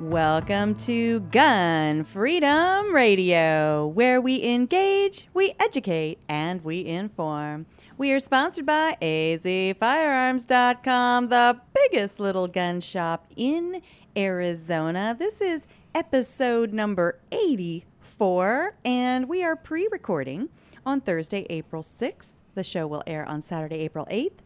Welcome to Gun Freedom Radio, where we engage, we educate, and we inform. We are sponsored by azfirearms.com, the biggest little gun shop in Arizona. This is episode number 84, and we are pre recording on Thursday, April 6th. The show will air on Saturday, April 8th.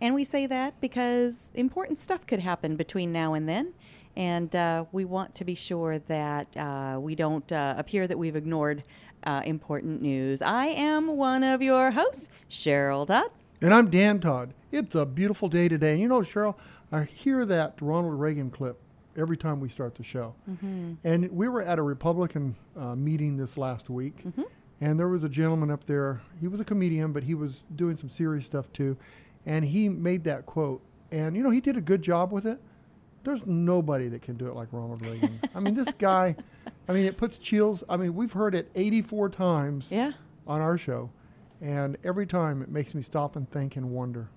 And we say that because important stuff could happen between now and then. And uh, we want to be sure that uh, we don't uh, appear that we've ignored uh, important news. I am one of your hosts, Cheryl Todd. And I'm Dan Todd. It's a beautiful day today. And you know, Cheryl, I hear that Ronald Reagan clip every time we start the show. Mm-hmm. And we were at a Republican uh, meeting this last week. Mm-hmm. And there was a gentleman up there. He was a comedian, but he was doing some serious stuff too. And he made that quote. And, you know, he did a good job with it there's nobody that can do it like Ronald Reagan. I mean, this guy, I mean, it puts chills. I mean, we've heard it 84 times Yeah. on our show, and every time it makes me stop and think and wonder.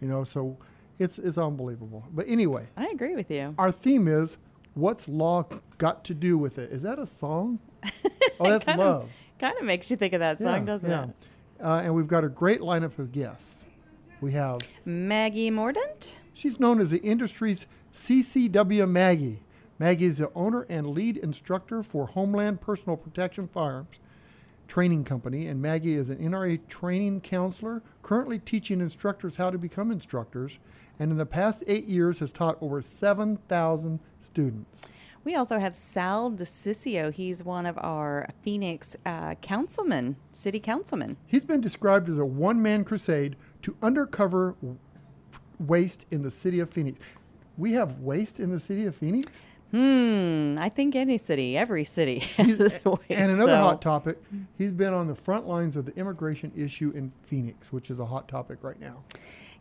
You know, so it's it's unbelievable. But anyway, I agree with you. our theme is what's law got to do with it? Is that a song? oh, that's Kind of- love. Kind of makes you think of that song, yeah, doesn't yeah. it? Uh, and we've got a great lineup of guests. We have Maggie Mordaunt. She's known as the industry's CCW Maggie. Maggie is the owner and lead instructor for Homeland Personal Protection Firearms Training Company, and Maggie is an NRA training counselor, currently teaching instructors how to become instructors, and in the past eight years has taught over 7,000 students. We also have Sal DiCiccio. He's one of our Phoenix uh, councilmen, city councilmen. He's been described as a one man crusade to undercover waste in the city of Phoenix. We have waste in the city of Phoenix? Hmm. I think any city, every city has waste, and another so- hot topic, he's been on the front lines of the immigration issue in Phoenix, which is a hot topic right now.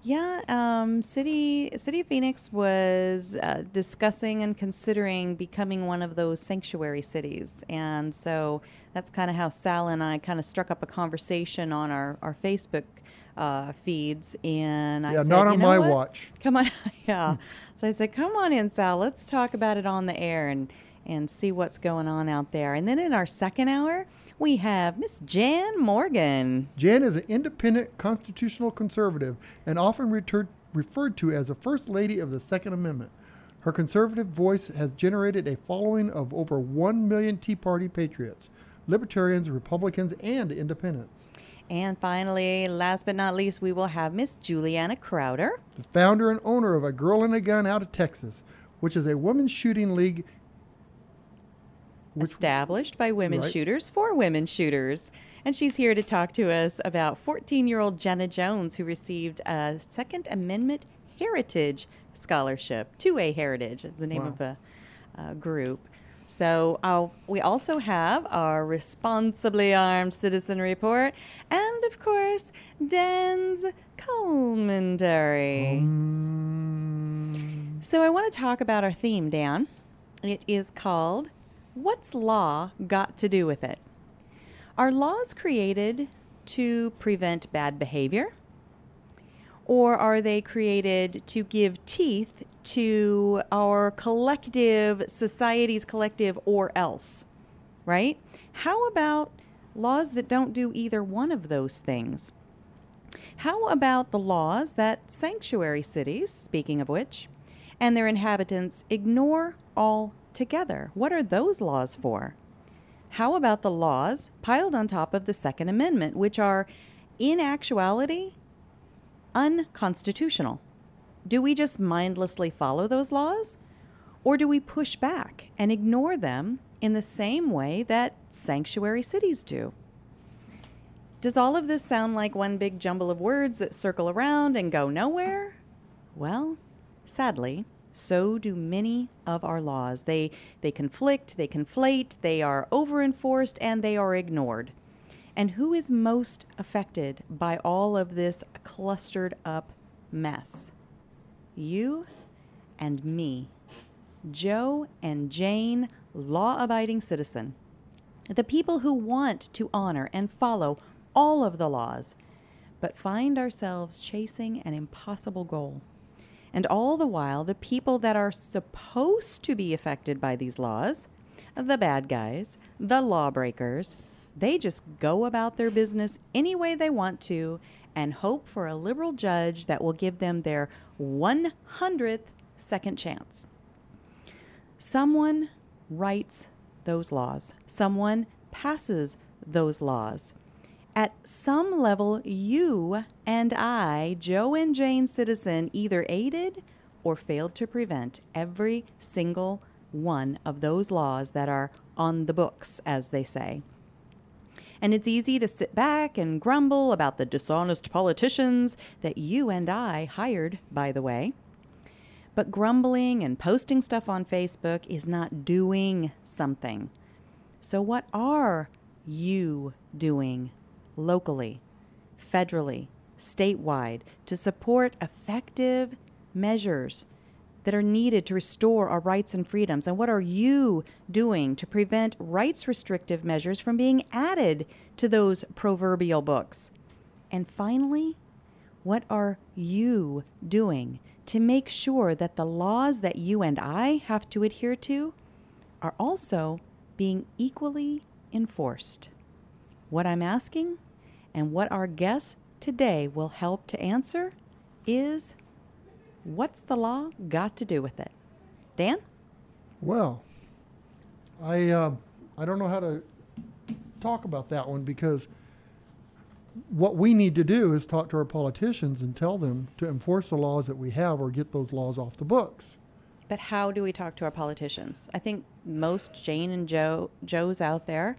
Yeah, um, city City of Phoenix was uh, discussing and considering becoming one of those sanctuary cities, and so that's kind of how Sal and I kind of struck up a conversation on our our Facebook uh, feeds. And I yeah, said, not "You on know my what? watch. Come on, yeah. so I said, "Come on in, Sal. Let's talk about it on the air and and see what's going on out there." And then in our second hour, we have Miss Jan Morgan. Jan is an independent constitutional conservative and often retur- referred to as the First Lady of the Second Amendment. Her conservative voice has generated a following of over 1 million Tea Party patriots, libertarians, Republicans, and independents. And finally, last but not least, we will have Miss Juliana Crowder. the founder and owner of A Girl and a Gun out of Texas, which is a women's shooting league. Which, established by women Right. shooters for women shooters. And she's here to talk to us about 14 year old Jenna Jones, who received a Second Amendment Heritage Scholarship. 2A Heritage is the name Wow. of the uh, group. So uh, we also have our Responsibly Armed Citizen Report and, of course, Dan's commentary. Mm, So I want to talk about our theme, Dan. It is called What's Law Got to Do with It? Are laws created to prevent bad behavior? Or are they created to give teeth to our collective, society's collective or else? Right? How about laws that don't do either one of those things? How about the laws that sanctuary cities, speaking of which, and their inhabitants ignore altogether? What are those laws for? How about the laws piled on top of the Second Amendment, which are, in actuality, unconstitutional? Do we just mindlessly follow those laws? Or do we push back and ignore them in the same way that sanctuary cities do? Does all of this sound like one big jumble of words that circle around and go nowhere? Well, sadly, So do many of our laws. They they conflict, they conflate, they are over-enforced and they are ignored. And who is most affected by all of this clustered up mess? You and me. Joe and Jane, law abiding citizen. The people who want to honor and follow all of the laws, but find ourselves chasing an impossible goal. And all the while, the people that are supposed to be affected by these laws, the bad guys, the lawbreakers, they just go about their business any way they want to and hope for a liberal judge that will give them their 100th second chance. Someone writes those laws, someone passes those laws. At some level, you and I, Joe and Jane Citizen, either aided or failed to prevent every single one of those laws that are on the books, as they say. And it's easy to sit back and grumble about the dishonest politicians that you and I hired, by the way. But grumbling and posting stuff on Facebook is not doing something. So, what are you doing locally, federally, statewide to support effective measures that are needed to restore our rights and freedoms? And what are you doing to prevent rights restrictive measures from being added to those proverbial books? And finally, what are you doing to make sure that the laws that you and I have to adhere to are also being equally enforced? What I'm asking and what our guest today will help to answer is what's the law got to do with it? Dan? Well, I uh, I don't know how to talk about that one because what we need to do is talk to our politicians and tell them to enforce the laws that we have or get those laws off the books. But how do we talk to our politicians? I think most Jane and Joe Joes out there,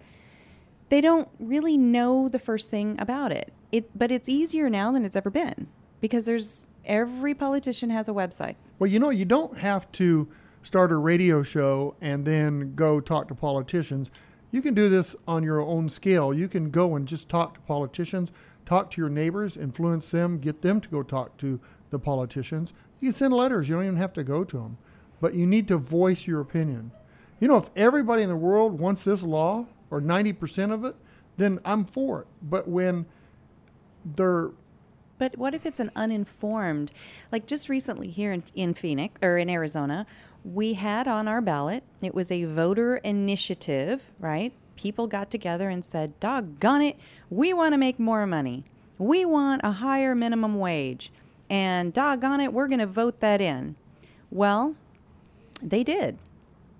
they don't really know the first thing about it. It but it's easier now than it's ever been because there's every politician has a website. Well, you know, you don't have to start a radio show and then go talk to politicians. You can do this on your own scale. You can go and just talk to politicians, talk to your neighbors, influence them, get them to go talk to the politicians. You can send letters. You don't even have to go to them. But you need to voice your opinion. You know, if everybody in the world wants this law, or 90% of it, then I'm for it. But when they're But what if it's an uninformed? Like just recently here in, in Phoenix or in Arizona, we had on our ballot, it was a voter initiative, right? People got together and said, doggone it, we want to make more money. We want a higher minimum wage. And doggone it, we're going to vote that in. Well, they did.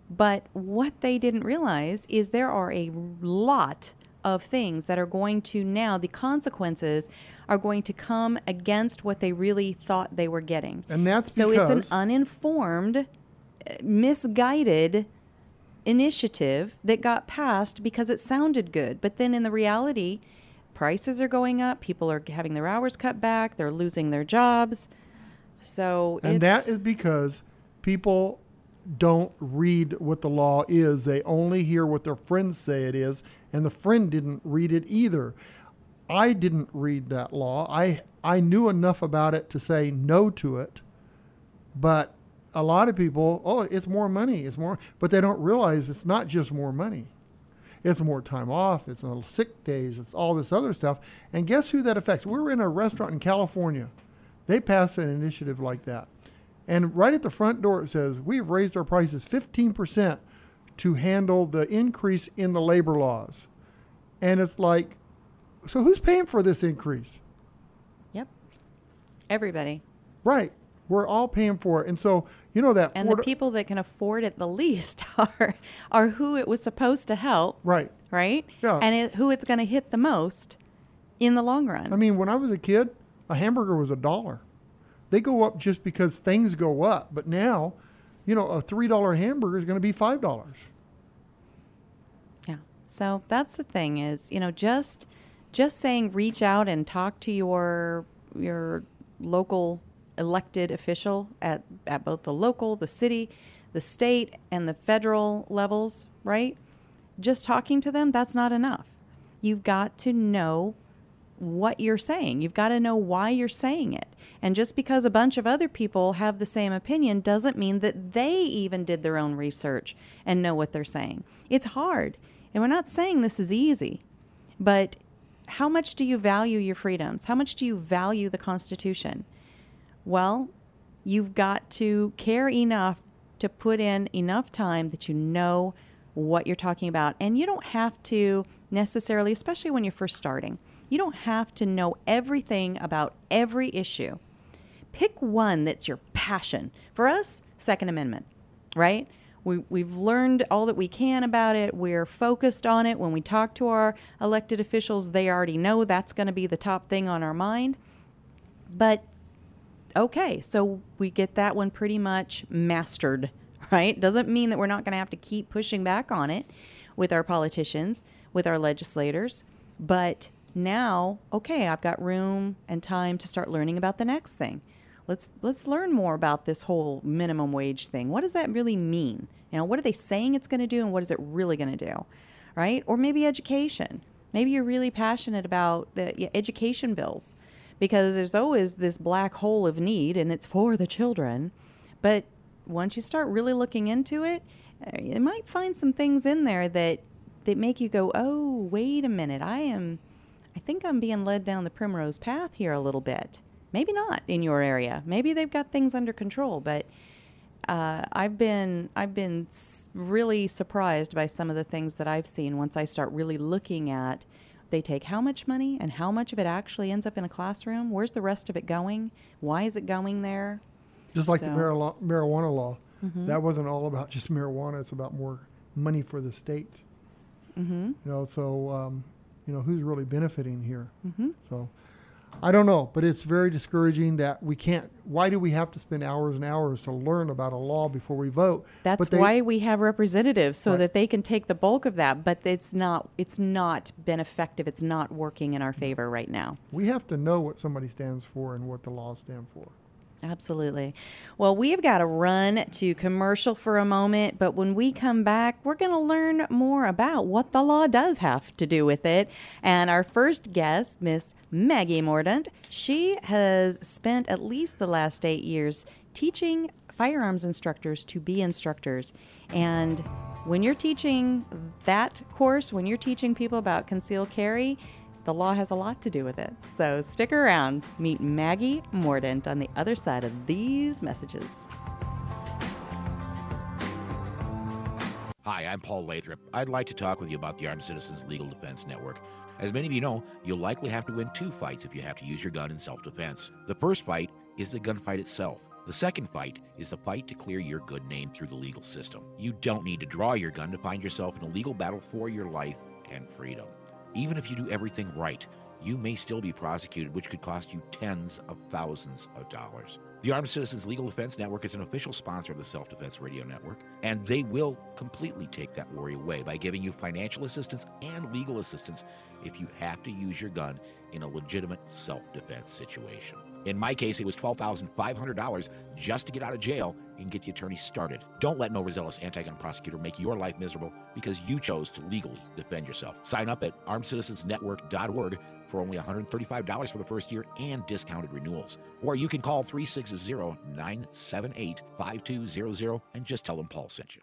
But what they didn't realize is there are a lot of things that are going to now, the consequences are going to come against what they really thought they were getting. And that's so it's an uninformed, uh, misguided initiative that got passed because it sounded good. But then in the reality, prices are going up, people are having their hours cut back, they're losing their jobs. So And that is because people don't read what the law is. They only hear what their friends say it is, and the friend didn't read it either. I didn't read that law. I I knew enough about it to say no to it. But a lot of people, oh, it's more money, it's more, but they don't realize it's not just more money. It's more time off, it's sick days, it's all this other stuff. And guess who that affects? We were in a restaurant in California. They passed an initiative like that. And right at the front door, it says, We've raised our prices 15% to handle the increase in the labor laws. And it's like, so who's paying for this increase? Yep. Everybody. Right. We're all paying for it. And so, you know, that. And the people that can afford it the least are are who it was supposed to help, Right. right? Yeah. And it, who it's going to hit the most in the long run. I mean, when I was a kid, a hamburger was a dollar. They go up just because things go up. But now, you know, a $3 hamburger is going to be $5. Yeah. So that's the thing is, you know, just just saying reach out and talk to your your local elected official at, at both the local, the city, the state, and the federal levels, right? Just talking to them, that's not enough. You've got to know what you're saying. You've got to know why you're saying it. And just because a bunch of other people have the same opinion doesn't mean that they even did their own research and know what they're saying. It's hard. And we're not saying this is easy, but how much do you value your freedoms? How much do you value the Constitution? Well, you've got to care enough to put in enough time that you know what you're talking about. And you don't have to necessarily, especially when you're first starting, you don't have to know everything about every issue. Pick one that's your passion. For us, Second Amendment, right? We, we've learned all that we can about it. We're focused on it. When we talk to our elected officials, they already know that's going to be the top thing on our mind. But okay, so we get that one pretty much mastered, right? Doesn't mean that we're not going to have to keep pushing back on it with our politicians, with our legislators. But now, okay, I've got room and time to start learning about the next thing. Let's let's learn more about this whole minimum wage thing. What does that really mean? You know, what are they saying it's going to do and what is it really going to do? Right? Or maybe education. Maybe you're really passionate about the education bills because there's always this black hole of need and it's for the children. But once you start really looking into it, uh, you might find some things in there that that make you go, "Oh, wait a minute. I am I think I'm being led down the primrose path here a little bit." Maybe not in your area. Maybe they've got things under control, but uh, I've been I've been really surprised by some of the things that I've seen once I start really looking at. They take how much money and how much of it actually ends up in a classroom. Where's the rest of it going? Why is it going there? Just like so. the marijuana, marijuana law, mm-hmm. that wasn't all about just marijuana. It's about more money for the state. Mm-hmm. You know, so um, you know who's really benefiting here. Mm-hmm. So I don't know, but it's very discouraging that we can't. Why do we have to spend hours and hours to learn about a law before we vote? That's they, why we have representatives so right. that they can take the bulk of that. But it's not. It's not been effective. It's not working in our favor right now. We have to know what somebody stands for and what the laws stand for. Absolutely. Well, we've got to run to commercial for a moment, but when we come back, we're going to learn more about what the law does have to do with it. And our first guest, Miss Maggie Mordaunt, she has spent at least the last eight years teaching firearms instructors to be instructors. And when you're teaching that course, when you're teaching people about concealed carry, the law has a lot to do with it. So stick around. Meet Maggie Mordaunt on the other side of these messages. Hi, I'm Paul Lathrop. I'd like to talk with you about the Armed Citizens Legal Defense Network. As many of you know, you'll likely have to win two fights if you have to use your gun in self defense. The first fight is the gunfight itself. The second fight is the fight to clear your good name through the legal system. You don't need to draw your gun to find yourself in a legal battle for your life and freedom. Even if you do everything right, you may still be prosecuted, which could cost you tens of thousands of dollars. The Armed Citizens Legal Defense Network is an official sponsor of the Self Defense Radio Network, and they will completely take that worry away by giving you financial assistance and legal assistance if you have to use your gun in a legitimate self defense situation. In my case, it was $12,500 just to get out of jail and get the attorney started. Don't let an overzealous anti gun prosecutor make your life miserable because you chose to legally defend yourself. Sign up at armedcitizensnetwork.org for only $135 for the first year and discounted renewals. Or you can call 360 978 5200 and just tell them Paul sent you.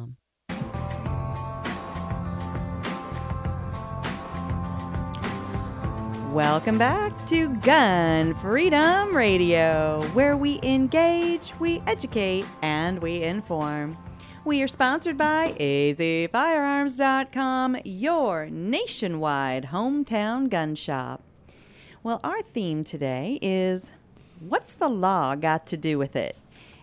Welcome back to Gun Freedom Radio, where we engage, we educate, and we inform. We are sponsored by azfirearms.com, your nationwide hometown gun shop. Well, our theme today is what's the law got to do with it?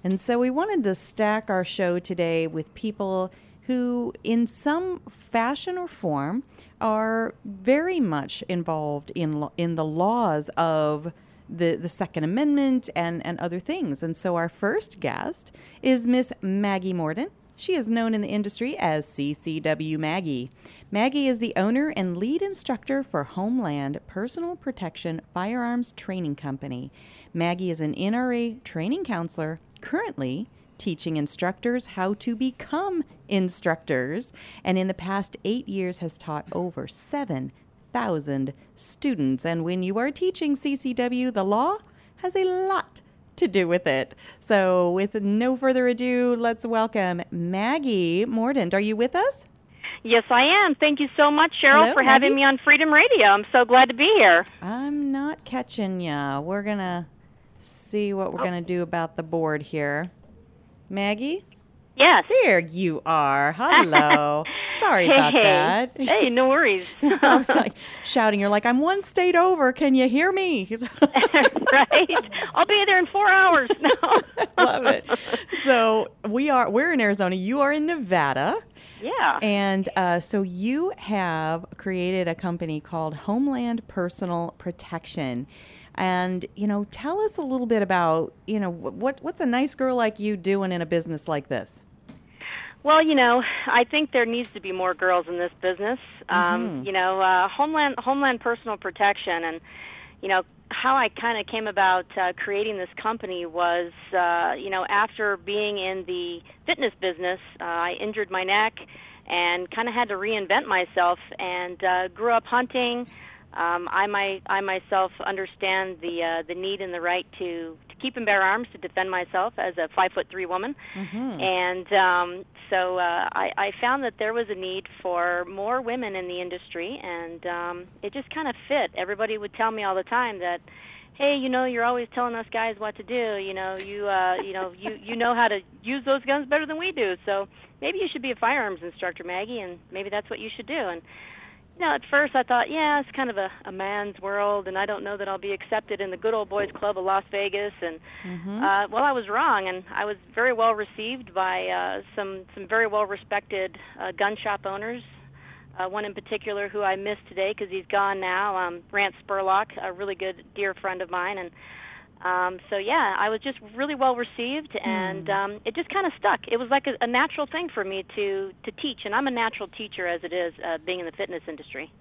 And so we wanted to stack our show today with people who, in some fashion or form, are very much involved in in the laws of the, the Second Amendment and, and other things. And so our first guest is Miss Maggie Mordaunt. She is known in the industry as CCW Maggie. Maggie is the owner and lead instructor for Homeland Personal Protection Firearms Training Company. Maggie is an NRA training counselor currently teaching instructors how to become instructors, and in the past eight years has taught over 7,000 students. And when you are teaching CCW, the law has a lot to do with it. So, with no further ado, let's welcome Maggie Mordaunt. Are you with us? Yes, I am. Thank you so much, Cheryl, Hello, for having Maggie. me on Freedom Radio. I'm so glad to be here. I'm not catching ya. We're going to see what we're going to do about the board here. Maggie? Yes. There you are. Hello. Sorry about that. Hey, no worries. Like shouting. You're like, I'm one state over. Can you hear me? right. I'll be there in four hours. No. Love it. So we are. We're in Arizona. You are in Nevada. Yeah. And uh, so you have created a company called Homeland Personal Protection. And you know, tell us a little bit about you know what what's a nice girl like you doing in a business like this. Well, you know, I think there needs to be more girls in this business. Um, You know, uh, Homeland Homeland Personal Protection, and you know how I kind of came about uh, creating this company was, uh, you know, after being in the fitness business, uh, I injured my neck and kind of had to reinvent myself, and uh, grew up hunting. Um, I my I myself understand the uh, the need and the right to to keep and bear arms to defend myself as a five foot three woman, and um, so uh, I, I found that there was a need for more women in the industry, and um, it just kind of fit. Everybody would tell me all the time that, hey, you know, you're always telling us guys what to do. You know, you uh, you know, you you know how to use those guns better than we do. So maybe you should be a firearms instructor, Maggie, and maybe that's what you should do. And you know, at first I thought, yeah, it's kind of a, a man's world, and I don't know that I'll be accepted in the good old boys club of Las Vegas. And uh, well, I was wrong, and I was very well received by uh, some some very well respected uh, gun shop owners. Uh, one in particular who I miss today because he's gone now, um, Rance Spurlock, a really good dear friend of mine, and um, so yeah, I was just really well received, and um, it just kind of stuck. It was like a, a natural thing for me to to teach, and I'm a natural teacher as it is uh, being in the fitness industry.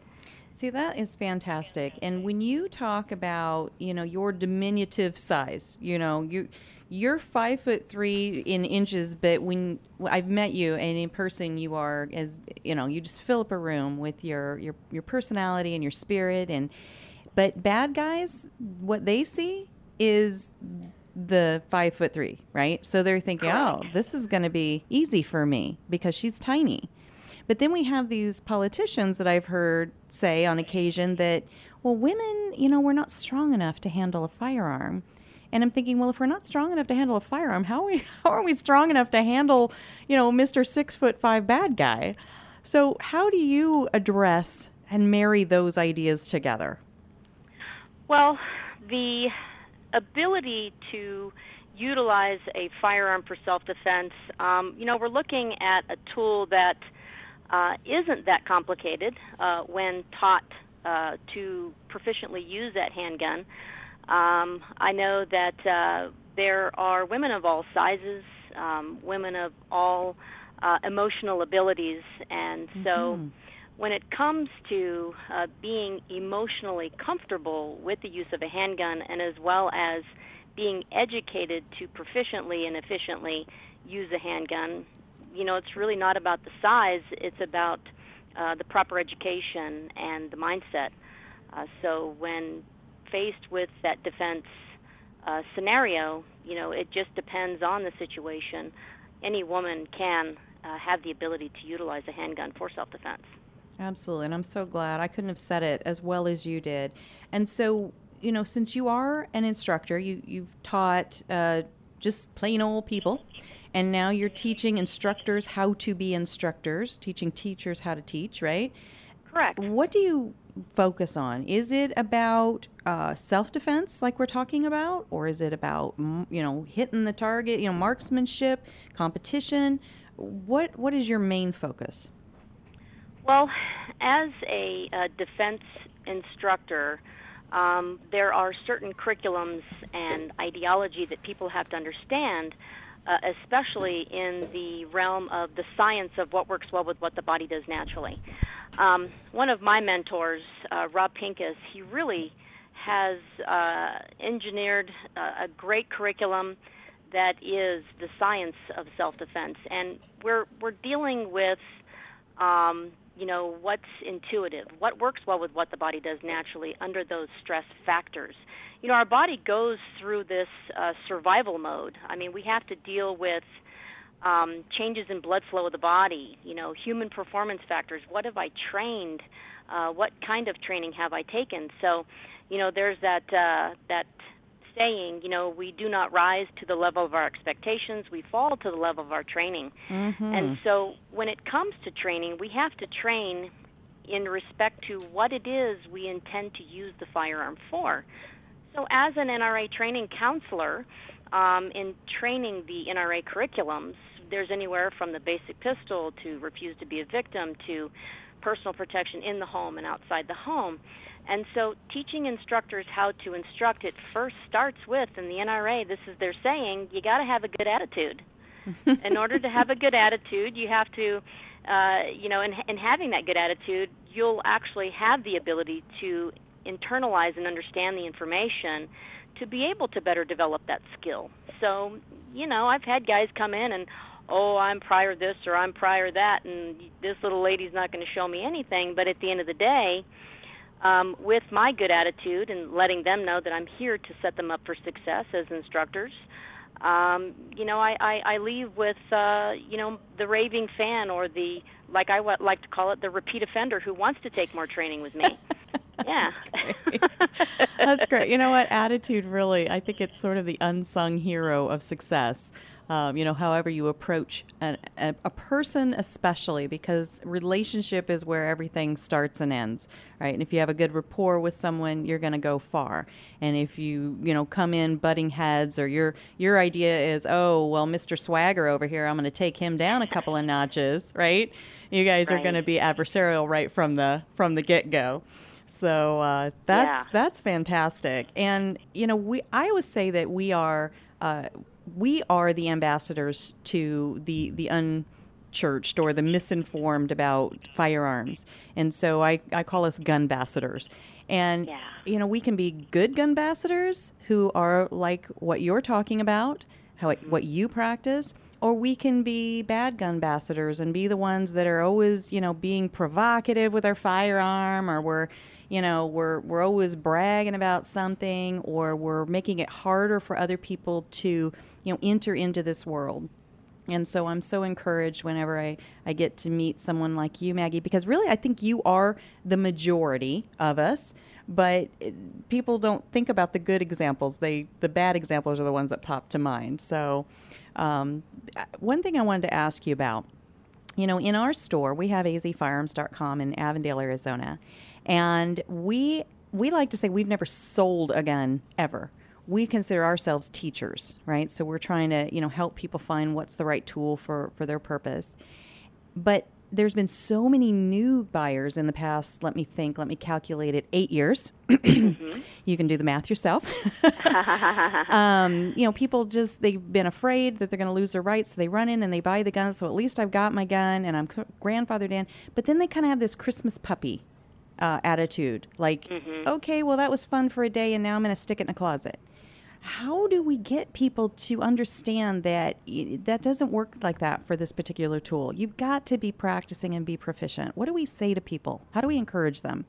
See, that is fantastic. And when you talk about, you know, your diminutive size, you know, you you're five foot three in inches, but when I've met you and in person, you are as you know, you just fill up a room with your your your personality and your spirit. And but bad guys, what they see is the five foot three, right? So they're thinking, oh, this is going to be easy for me because she's tiny. But then we have these politicians that I've heard say on occasion that, well, women, you know, we're not strong enough to handle a firearm. And I'm thinking, well, if we're not strong enough to handle a firearm, how are we, how are we strong enough to handle, you know, Mr. Six Foot Five bad guy? So, how do you address and marry those ideas together? Well, the ability to utilize a firearm for self-defense, um, you know, we're looking at a tool that uh, isn't that complicated uh, when taught uh, to proficiently use that handgun. Um, I know that uh, there are women of all sizes, um, women of all uh, emotional abilities. And so, when it comes to uh, being emotionally comfortable with the use of a handgun, and as well as being educated to proficiently and efficiently use a handgun, you know, it's really not about the size, it's about uh, the proper education and the mindset. Uh, so when faced with that defense uh, scenario, you know, it just depends on the situation. Any woman can uh, have the ability to utilize a handgun for self defense. Absolutely. And I'm so glad I couldn't have said it as well as you did. And so, you know, since you are an instructor, you, you've taught uh, just plain old people, and now you're teaching instructors how to be instructors, teaching teachers how to teach, right? Correct. What do you focus on? Is it about uh, self defense, like we're talking about, or is it about you know hitting the target, you know, marksmanship, competition? What what is your main focus? Well, as a, uh defense instructor, um, there are certain curriculums and ideology that people have to understand, uh, especially in the realm of the science of what works well with what the body does naturally. Um, one of my mentors, uh, Rob Pincus, he really has uh, engineered uh, a great curriculum that is the science of self-defense, and we're we're dealing with um, you know what's intuitive, what works well with what the body does naturally under those stress factors. You know, our body goes through this uh, survival mode. I mean, we have to deal with um, changes in blood flow of the body. You know, human performance factors. What have I trained? Uh, what kind of training have I taken? So, you know, there's that uh, that saying, you know, we do not rise to the level of our expectations, we fall to the level of our training. Mm-hmm. And so when it comes to training, we have to train in respect to what it is we intend to use the firearm for. So, as an NRA training counselor, um, in training the NRA curriculums, there's anywhere from the basic pistol to refuse to be a victim to personal protection in the home and outside the home. And so, teaching instructors how to instruct it first starts with, in the NRA, this is their saying, you got to have a good attitude. in order to have a good attitude, you have to, uh, you know, in, in having that good attitude, you'll actually have the ability to internalize and understand the information to be able to better develop that skill. So, you know, I've had guys come in and, oh, I'm prior this or I'm prior that, and this little lady's not going to show me anything. But at the end of the day, um, with my good attitude and letting them know that I'm here to set them up for success as instructors. Um, you know, I, I, I leave with uh, you know the raving fan or the like I w- like to call it the repeat offender who wants to take more training with me. yeah, That's great. That's great. You know what? Attitude really, I think it's sort of the unsung hero of success. Um, you know, however you approach an, a, a person, especially because relationship is where everything starts and ends, right? And if you have a good rapport with someone, you're going to go far. And if you, you know, come in butting heads, or your your idea is, oh, well, Mr. Swagger over here, I'm going to take him down a couple of notches, right? You guys are going to be adversarial right from the from the get go. So uh, that's Yeah. that's fantastic. And you know, we I always say that we are uh, we are the ambassadors to the the unchurched or the misinformed about firearms. And so I, I call us gun ambassadors. And Yeah. you know, we can be good gun ambassadors who are like what you're talking about, how it, what you practice, or we can be bad gun ambassadors and be the ones that are always, you know, being provocative with our firearm, or we're, you know, we're we're always bragging about something, or we're making it harder for other people to, you know, enter into this world. And so I'm so encouraged whenever I, I get to meet someone like you, Maggie, because really I think you are the majority of us, but people don't think about the good examples. They the bad examples are the ones that pop to mind. So um, one thing I wanted to ask you about, you know, in our store we have azfirearms.com in Avondale, Arizona, and we we like to say we've never sold a gun ever we consider ourselves teachers, right? So we're trying to, you know, help people find what's the right tool for for their purpose. But there's been so many new buyers in the past, let me think, let me calculate it, eight years. mm-hmm. You can do the math yourself. um, you know, people just, they've been afraid that they're going to lose their rights. So they run in and they buy the gun. So at least I've got my gun and I'm grandfathered in. But then they kind of have this Christmas puppy uh, attitude like, mm-hmm. okay, well, that was fun for a day and now I'm going to stick it in a closet how do we get people to understand that that doesn't work like that for this particular tool? You've got to be practicing and be proficient. What do we say to people? How do we encourage them?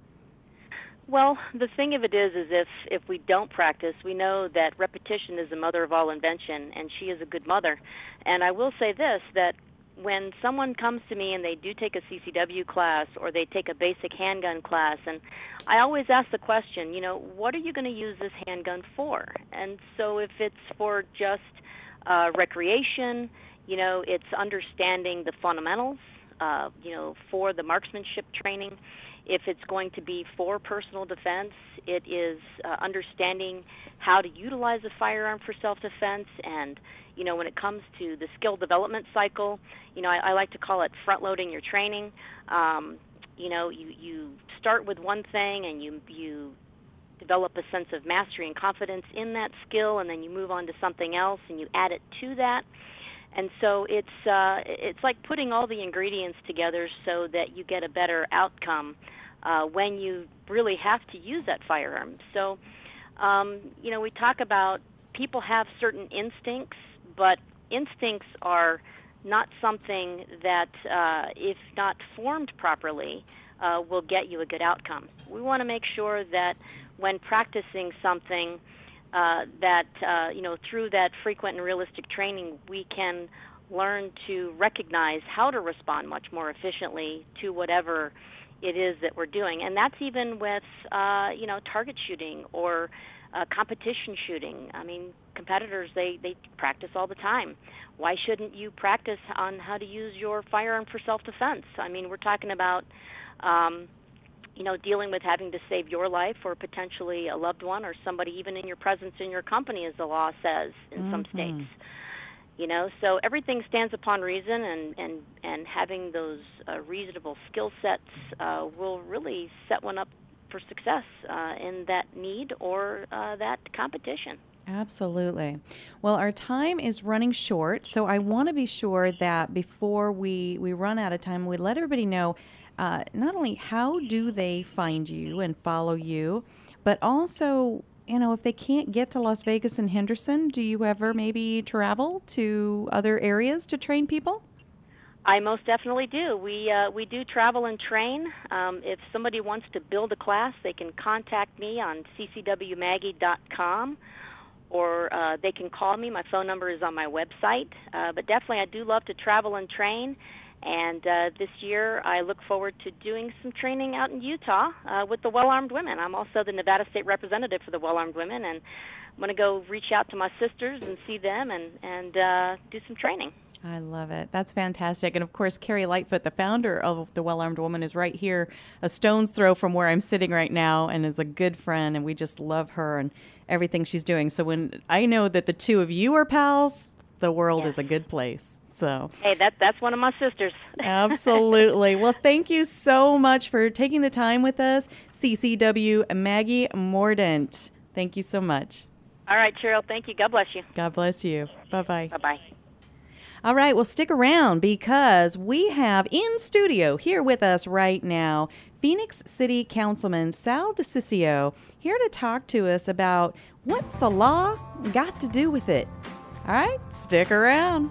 Well, the thing of it is, is if if we don't practice, we know that repetition is the mother of all invention, and she is a good mother. And I will say this: that when someone comes to me and they do take a CCW class or they take a basic handgun class, and I always ask the question, you know, what are you going to use this handgun for? And so if it's for just uh, recreation, you know, it's understanding the fundamentals, uh, you know, for the marksmanship training. If it's going to be for personal defense, it is uh, understanding how to utilize a firearm for self-defense and you know, when it comes to the skill development cycle, you know, I, I like to call it front loading your training. Um, you know, you, you start with one thing and you, you develop a sense of mastery and confidence in that skill, and then you move on to something else and you add it to that. And so it's uh, it's like putting all the ingredients together so that you get a better outcome uh, when you really have to use that firearm. So, um, you know, we talk about people have certain instincts but instincts are not something that, uh, if not formed properly, uh, will get you a good outcome. We want to make sure that when practicing something, uh, that uh, you know through that frequent and realistic training, we can learn to recognize how to respond much more efficiently to whatever it is that we're doing, and that's even with uh, you know target shooting or uh, competition shooting. I mean, competitors they they practice all the time. Why shouldn't you practice on how to use your firearm for self-defense? I mean, we're talking about um, you know dealing with having to save your life or potentially a loved one or somebody even in your presence in your company, as the law says in mm-hmm. some states. You know, so everything stands upon reason, and and and having those uh, reasonable skill sets uh, will really set one up for success uh, in that need or uh, that competition. Absolutely. Well, our time is running short, so I want to be sure that before we, we run out of time, we let everybody know uh, not only how do they find you and follow you, but also, you know, if they can't get to Las Vegas and Henderson, do you ever maybe travel to other areas to train people? I most definitely do. We uh, we do travel and train. Um, if somebody wants to build a class, they can contact me on ccwmaggie.com, or uh, they can call me. My phone number is on my website. Uh, but definitely, I do love to travel and train. And uh, this year, I look forward to doing some training out in Utah uh, with the Well Armed Women. I'm also the Nevada State representative for the Well Armed Women, and I'm going to go reach out to my sisters and see them and and uh, do some training. I love it. That's fantastic. And of course, Carrie Lightfoot, the founder of the Well Armed Woman, is right here, a stone's throw from where I'm sitting right now, and is a good friend. And we just love her and everything she's doing. So when I know that the two of you are pals, the world yes. is a good place. So hey, that that's one of my sisters. absolutely. Well, thank you so much for taking the time with us, CCW Maggie Mordaunt. Thank you so much. All right, Cheryl. Thank you. God bless you. God bless you. Bye bye. Bye bye. All right, well, stick around because we have in studio here with us right now Phoenix City Councilman Sal DiCiccio here to talk to us about what's the law got to do with it. All right, stick around.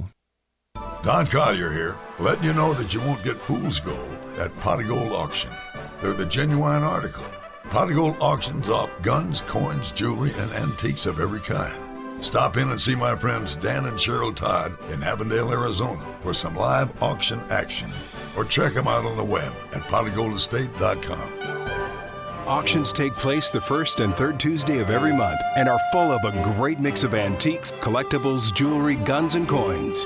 Don Collier here, letting you know that you won't get fool's gold at Pot Gold Auction. They're the genuine article. Pot Gold auctions off guns, coins, jewelry, and antiques of every kind. Stop in and see my friends Dan and Cheryl Todd in Avondale, Arizona for some live auction action. Or check them out on the web at potofgoldestate.com. Auctions take place the first and third Tuesday of every month and are full of a great mix of antiques, collectibles, jewelry, guns, and coins.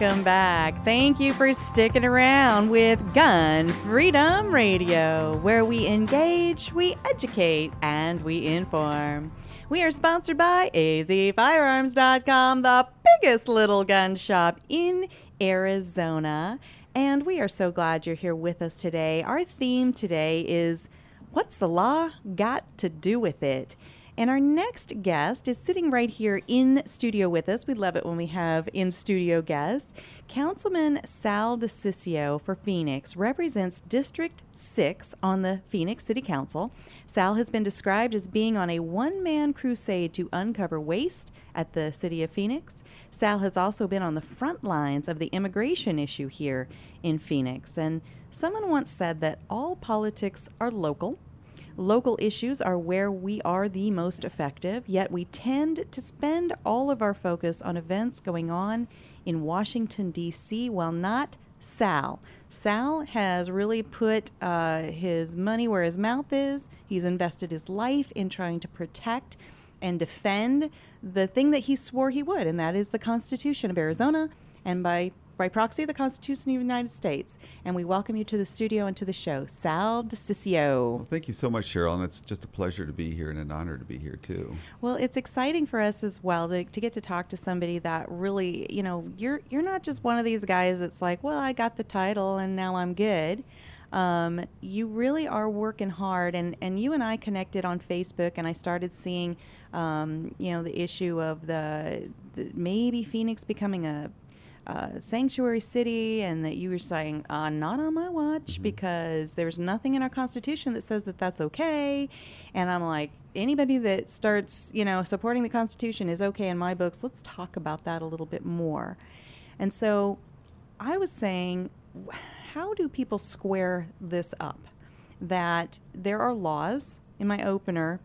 Welcome back. Thank you for sticking around with Gun Freedom Radio, where we engage, we educate, and we inform. We are sponsored by azfirearms.com, the biggest little gun shop in Arizona. And we are so glad you're here with us today. Our theme today is What's the Law Got to Do with It? And our next guest is sitting right here in studio with us. We love it when we have in studio guests. Councilman Sal DiCiccio for Phoenix represents District 6 on the Phoenix City Council. Sal has been described as being on a one man crusade to uncover waste at the city of Phoenix. Sal has also been on the front lines of the immigration issue here in Phoenix. And someone once said that all politics are local Local issues are where we are the most effective, yet we tend to spend all of our focus on events going on in Washington, D.C., while not Sal. Sal has really put uh, his money where his mouth is. He's invested his life in trying to protect and defend the thing that he swore he would, and that is the Constitution of Arizona. And by by proxy of the Constitution of the United States. And we welcome you to the studio and to the show. Sal DiCiccio. Well, thank you so much, Cheryl. And it's just a pleasure to be here and an honor to be here, too. Well, it's exciting for us as well to, to get to talk to somebody that really, you know, you're, you're not just one of these guys that's like, well, I got the title and now I'm good. Um, you really are working hard and, and you and I connected on Facebook and I started seeing um, you know the issue of the, the, maybe Phoenix becoming a uh, sanctuary city and that you were saying, uh, not on my watch mm-hmm. because there's nothing in our Constitution that says that that's okay. And I'm like, anybody that starts, you know, supporting the Constitution is okay in my books. Let's talk about that a little bit more. And so I was saying, how do people square this up? That there are laws in my opener.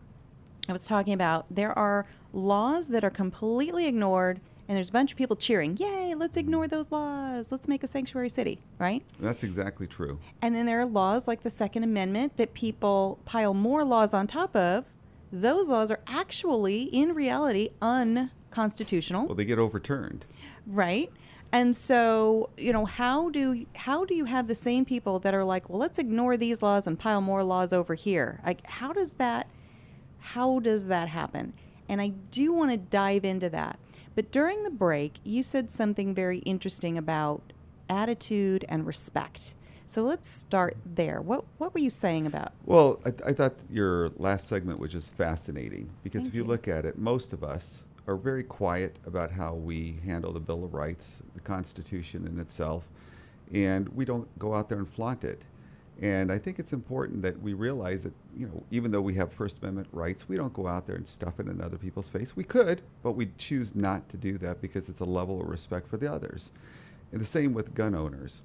I was talking about there are laws that are completely ignored and there's a bunch of people cheering, "Yay, let's ignore those laws. Let's make a sanctuary city." Right? That's exactly true. And then there are laws like the Second Amendment that people pile more laws on top of. Those laws are actually in reality unconstitutional. Well, they get overturned. Right? And so, you know, how do how do you have the same people that are like, "Well, let's ignore these laws and pile more laws over here?" Like how does that how does that happen? And I do want to dive into that but during the break, you said something very interesting about attitude and respect. So let's start there. What what were you saying about? Well, I, I thought your last segment was just fascinating because Thank if you, you look at it, most of us are very quiet about how we handle the Bill of Rights, the Constitution in itself, and we don't go out there and flaunt it. And I think it's important that we realize that, you know, even though we have First Amendment rights, we don't go out there and stuff it in other people's face. We could, but we choose not to do that because it's a level of respect for the others. And the same with gun owners.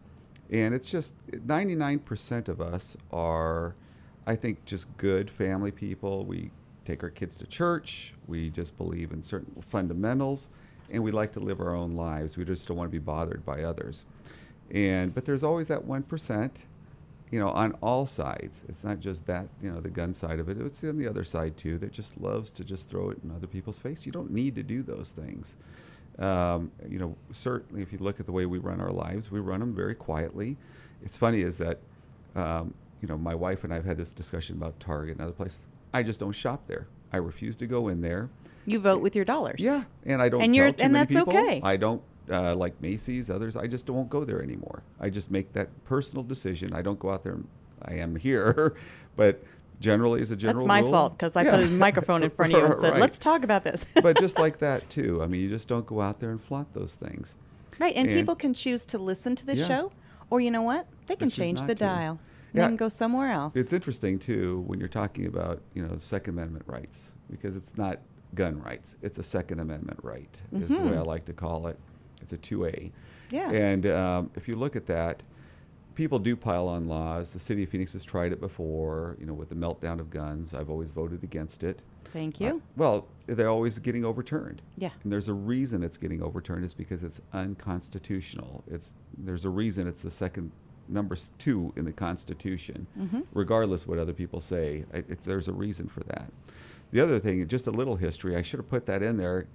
And it's just 99% of us are, I think, just good family people. We take our kids to church. We just believe in certain fundamentals, and we like to live our own lives. We just don't want to be bothered by others. And but there's always that one percent, you know, on all sides. It's not just that, you know, the gun side of it. It's on the other side too that just loves to just throw it in other people's face. You don't need to do those things. Um, you know, certainly if you look at the way we run our lives, we run them very quietly. It's funny is that, um, you know, my wife and I have had this discussion about Target and other places. I just don't shop there. I refuse to go in there. You vote with your dollars. Yeah, and I don't. And you're- and that's people. okay. I don't uh, like Macy's. Others, I just won't go there anymore. I just make that personal decision. I don't go out there. I am here, but generally, as a general That's my rule- fault because I Yeah. put a microphone in front of you and said, Right. "Let's talk about this." but just like that too. I mean, you just don't go out there and flaunt those things. right, and, and- people can choose to listen to this Yeah. show, or you know what? They can change the to. dial. Yeah. They can go somewhere else. It's interesting too when you're talking about you know Second Amendment rights because it's not gun rights; it's a Second Amendment right. Is the way I like to call it. It's a two A. Mm-hmm. Yeah. And um, if you look at that, people do pile on laws. The city of Phoenix has tried it before. You know, with the meltdown of guns, I've always voted against it. Thank Uh, you. well, they're always getting overturned. Yeah. And there's a reason it's getting overturned is because it's unconstitutional. It's there's a reason it's the second number two in the Constitution, Mm-hmm. regardless what other people say. I- It's, there's a reason for that. The other thing, just a little history. I should have put that in there,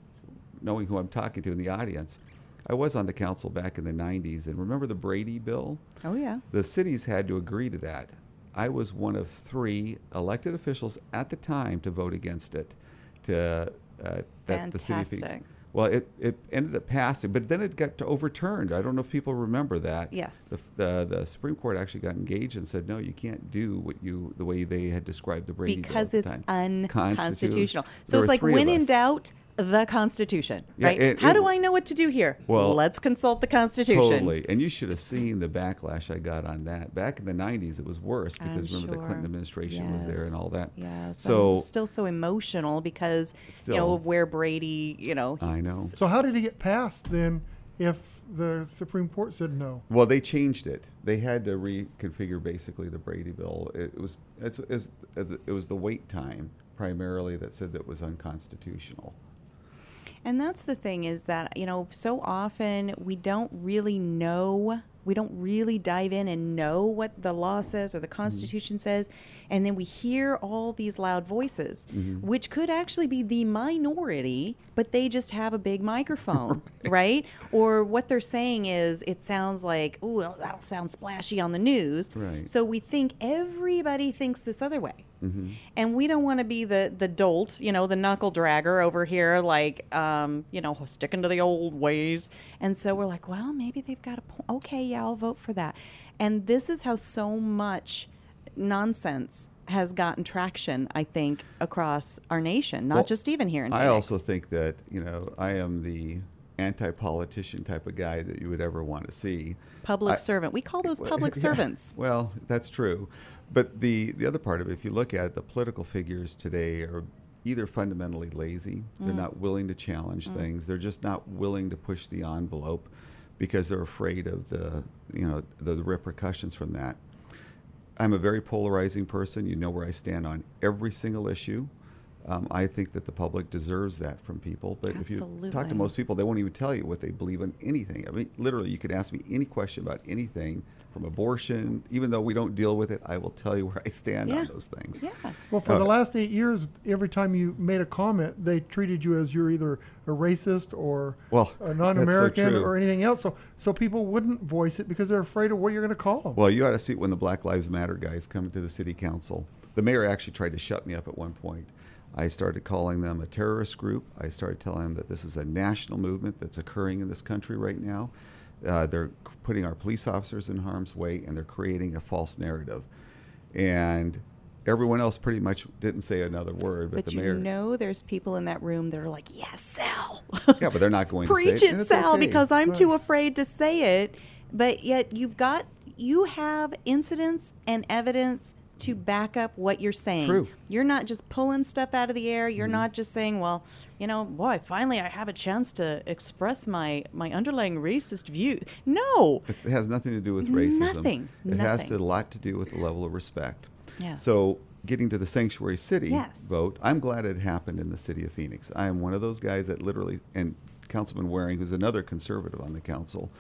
knowing who I'm talking to in the audience. I was on the council back in the 90s, and remember the Brady bill? oh yeah. The cities had to agree to that. I was one of three elected officials at the time to vote against it. To uh, that the city. Fantastic. Well, it, it ended up passing, but then it got overturned. I don't know if people remember that. Yes. The, the, the Supreme Court actually got engaged and said, no, you can't do what you the way they had described the Brady bill because it's time. unconstitutional. So There it's like when in doubt, the Constitution, Yeah, right? it- How it- do I know what to do here? Well, let's consult the Constitution. Totally. And you should have seen the backlash I got on that. Back in the 90s, it was worse I'm because remember the Clinton sure. administration was there and all that. Yes. So I'm still so emotional because you know of where Brady, you know. I know. So how did it get passed then if the Supreme Court said no? Well, they changed it. They had to reconfigure basically the Brady bill. It was it's, it's, it was the wait time primarily that said that it was unconstitutional. And that's the thing is that, you know, so often we don't really know, we don't really dive in and know what the law says or the mm-hmm. Constitution says. And then we hear all these loud voices, mm-hmm. which could actually be the minority, but they just have a big microphone, right? Or what they're saying is it sounds like, oh, that'll sound splashy on the news. Right. So we think everybody thinks this other way. And we don't want to be the, the dolt, you know, the knuckle dragger over here, like, um, you know, sticking to the old ways. And so we're like, well, maybe they've got a point. Okay, yeah, I'll vote for that. And this is how so much nonsense has gotten traction, I think, across our nation, not Well, just even here in Texas. I Phoenix. also think that you know I am the anti-politician type of guy that you would ever want to see. public I- servant. We call those public yeah, servants. Well, that's true, but the the other part of it, if you look at it, the political figures today are either fundamentally lazy, Mm. they're not willing to challenge things, they're just not willing to push the envelope because they're afraid of the you know the, repercussions from that. I'm a very polarizing person. You know where I stand on every single issue. Um, I think that the public deserves that from people. But if you talk to most people, they won't even tell you what they believe in anything. I mean, literally, you could ask me any question about anything from abortion. Even though we don't deal with it, I will tell you where I stand Yeah. on those things. Yeah. Well, for Uh, the last eight years, every time you made a comment, they treated you as you're either a racist or Well, a non-American true. or anything else. So, so people wouldn't voice it because they're afraid of what you're going to call them. Well, you ought to see when the Black Lives Matter guys come to the city council. The mayor actually tried to shut me up at one point. I started calling them a terrorist group. I started telling them that this is a national movement that's occurring in this country right now. Uh, they're putting our police officers in harm's way and they're creating a false narrative. And everyone else pretty much didn't say another word, but, But the you mayor. know there's people in that room that are like, yes, Sal. Yeah, but they're not going to Preach it, it, Sal, okay. because I'm Right. too afraid to say it. But yet you've got, you have incidents and evidence to back up what you're saying. True. You're not just pulling stuff out of the air. You're Mhm. not just saying, "Well, you know, boy, finally I have a chance to express my my underlying racist view." No. It's, it has nothing to do with racism. Nothing. It has Nothing. to, a lot to do with the level of respect. Yes. So, getting to the sanctuary city Yes. vote, I'm glad it happened in the city of Phoenix. I am one of those guys that literally, and Councilman Waring, who's another conservative on the council,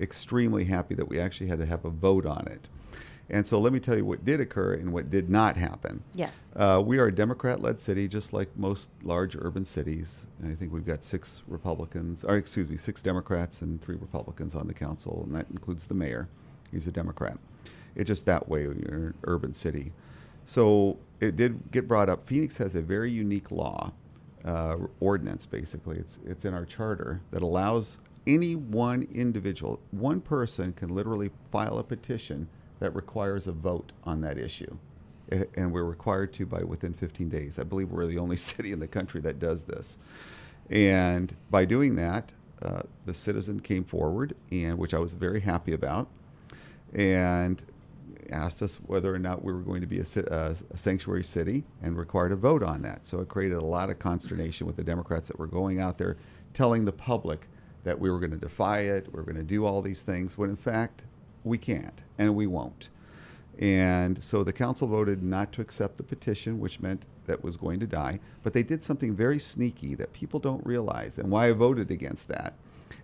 extremely happy that we actually had to have a vote on it. And so let me tell you what did occur and what did not happen. Yes. Uh, we are a Democrat led city, just like most large urban cities. And I think we've got six Republicans, or excuse me, six Democrats and three Republicans on the council, and that includes the mayor. He's a Democrat. It's just that way when you're an urban city. So it did get brought up. Phoenix has a very unique law, uh, ordinance basically. It's, it's in our charter that allows any one individual, one person can literally file a petition that requires a vote on that issue. And we're required to by within 15 days. I believe we're the only city in the country that does this. And by doing that, uh, the citizen came forward, and which I was very happy about, and asked us whether or not we were going to be a, ci- uh, a sanctuary city and required a vote on that. So it created a lot of consternation with the Democrats that were going out there telling the public that we were going to defy it, we were going to do all these things, when in fact we can't and we won't. And so the council voted not to accept the petition, which meant that was going to die. But they did something very sneaky that people don't realize, and why I voted against that.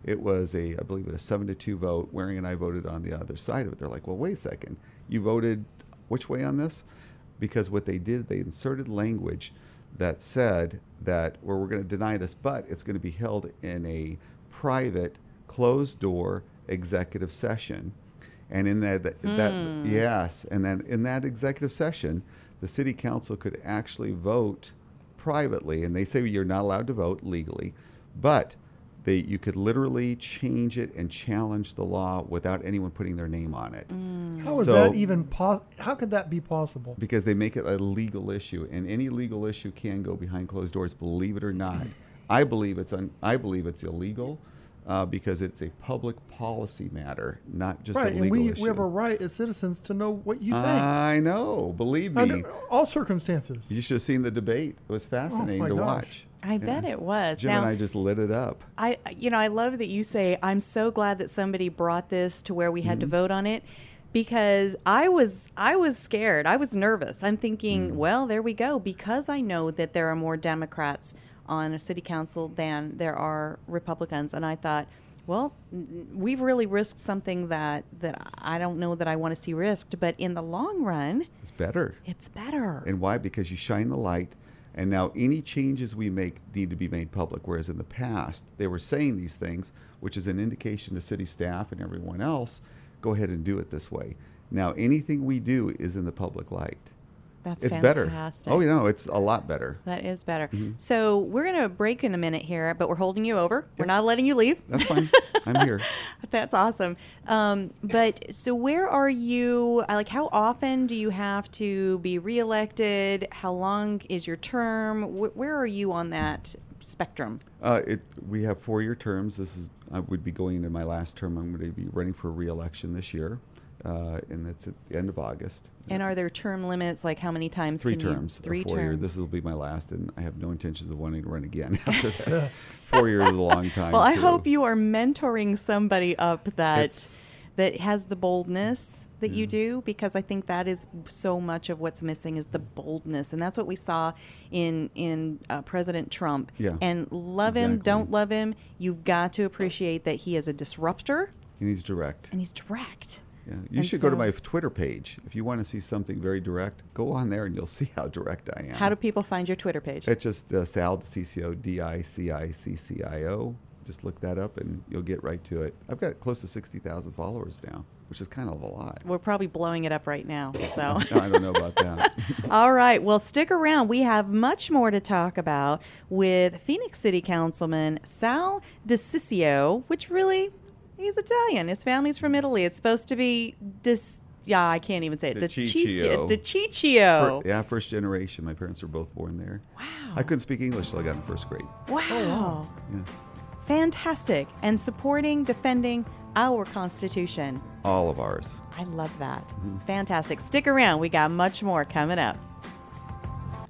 It was a, I believe, it was a seven to two vote. Waring and I voted on the other side of it. They're like, well, wait a second, you voted which way on this? Because what they did, they inserted language that said that, well, we're going to deny this, but it's going to be held in a private, closed door executive session. And in that, that, that Hmm. yes, and then in that executive session, the city council could actually vote privately, and they say you're not allowed to vote legally, but they you could literally change it and challenge the law without anyone putting their name on it. How is So- that even pos- How could that be possible? because they make it a legal issue, and any legal issue can go behind closed doors. Believe it or not, I believe it's un- I believe it's illegal uh, because it's a public policy matter, not just right, a and legal we, issue. we have a right as citizens to know what you think. I know. Believe Under me, all circumstances. you should have seen the debate. It was fascinating my to gosh. watch. I bet it was. Jim Now- and I just lit it up. I, you know, I love that you say, I'm so glad that somebody brought this to where we had to Mhm. vote on it because I was I was scared. I was nervous. I'm thinking, Mm. well, there we go because I know that there are more Democrats on a city council than there are Republicans and I thought, well, n- we've really risked something that that I don't know that I want to see risked, but in the long run, It's better. it's better. And why? Because you shine the light, and now any changes we make need to be made public. Whereas in the past, they were saying these things, which is an indication to city staff and everyone else go ahead and do it this way. Now, anything we do is in the public light. That's it's better. Oh, you know, it's a lot better. That is better. Mhm. So we're going to break in a minute here, but we're holding you over. We're not letting you leave. That's fine. I'm here. That's awesome. Um, but so where are you? uh, Like, how often do you have to be reelected? How long is your term? Wh- where are you on that spectrum? Uh, it, we have four-year terms. This is I would be going into my last term. I'm going to be running for re-election this year, uh, and it's at the end of August. And are there term limits? Like, how many times Three can you? terms. Three four year. terms. This will be my last, and I have no intentions of wanting to run again after that. four years is a long time. well, I too. hope you are mentoring somebody up that It's- that has the boldness that you do because I think that is so much of what's missing is the boldness, and that's what we saw in in uh, President Trump. Yeah, And love him, don't love him, you've got to appreciate that he is a disruptor And he's direct. and he's direct. Yeah. You And should go to my Twitter page if you want to see something very direct. Go on there, and you'll see how direct I am. How do people find your Twitter page? It's just uh, Sal C-C-O D-I-C-I-C-C-I-O. Just look that up, and you'll get right to it. I've got close to sixty thousand followers now, which is kind of a lot. We're probably blowing it up right now. So No, I don't know about that. All right. Well, stick around. We have much more to talk about with Phoenix City Councilman Sal DiCiccio, which really, he's Italian. His family's from Italy. It's supposed to be Dis. Yeah, I can't even say it. DiCiccio. DiCiccio. Fir- yeah, first generation. My parents were both born there. Wow. I couldn't speak English till I got in first grade. Wow. Oh, yeah. Fantastic. And supporting, defending our Constitution. All of ours. I love that. Mm-hmm. Fantastic. Stick around. We got much more coming up.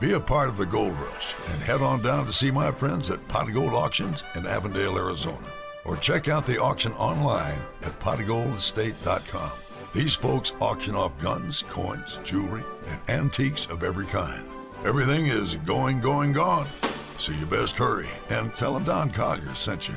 Be a part of the gold rush and head on down to see my friends at Pot Gold Auctions in Avondale, Arizona. Or check out the auction online at potgoldestate.com. These folks auction off guns, coins, jewelry, and antiques of every kind. Everything is going, going, gone. So you best hurry and tell them Don Collier sent you.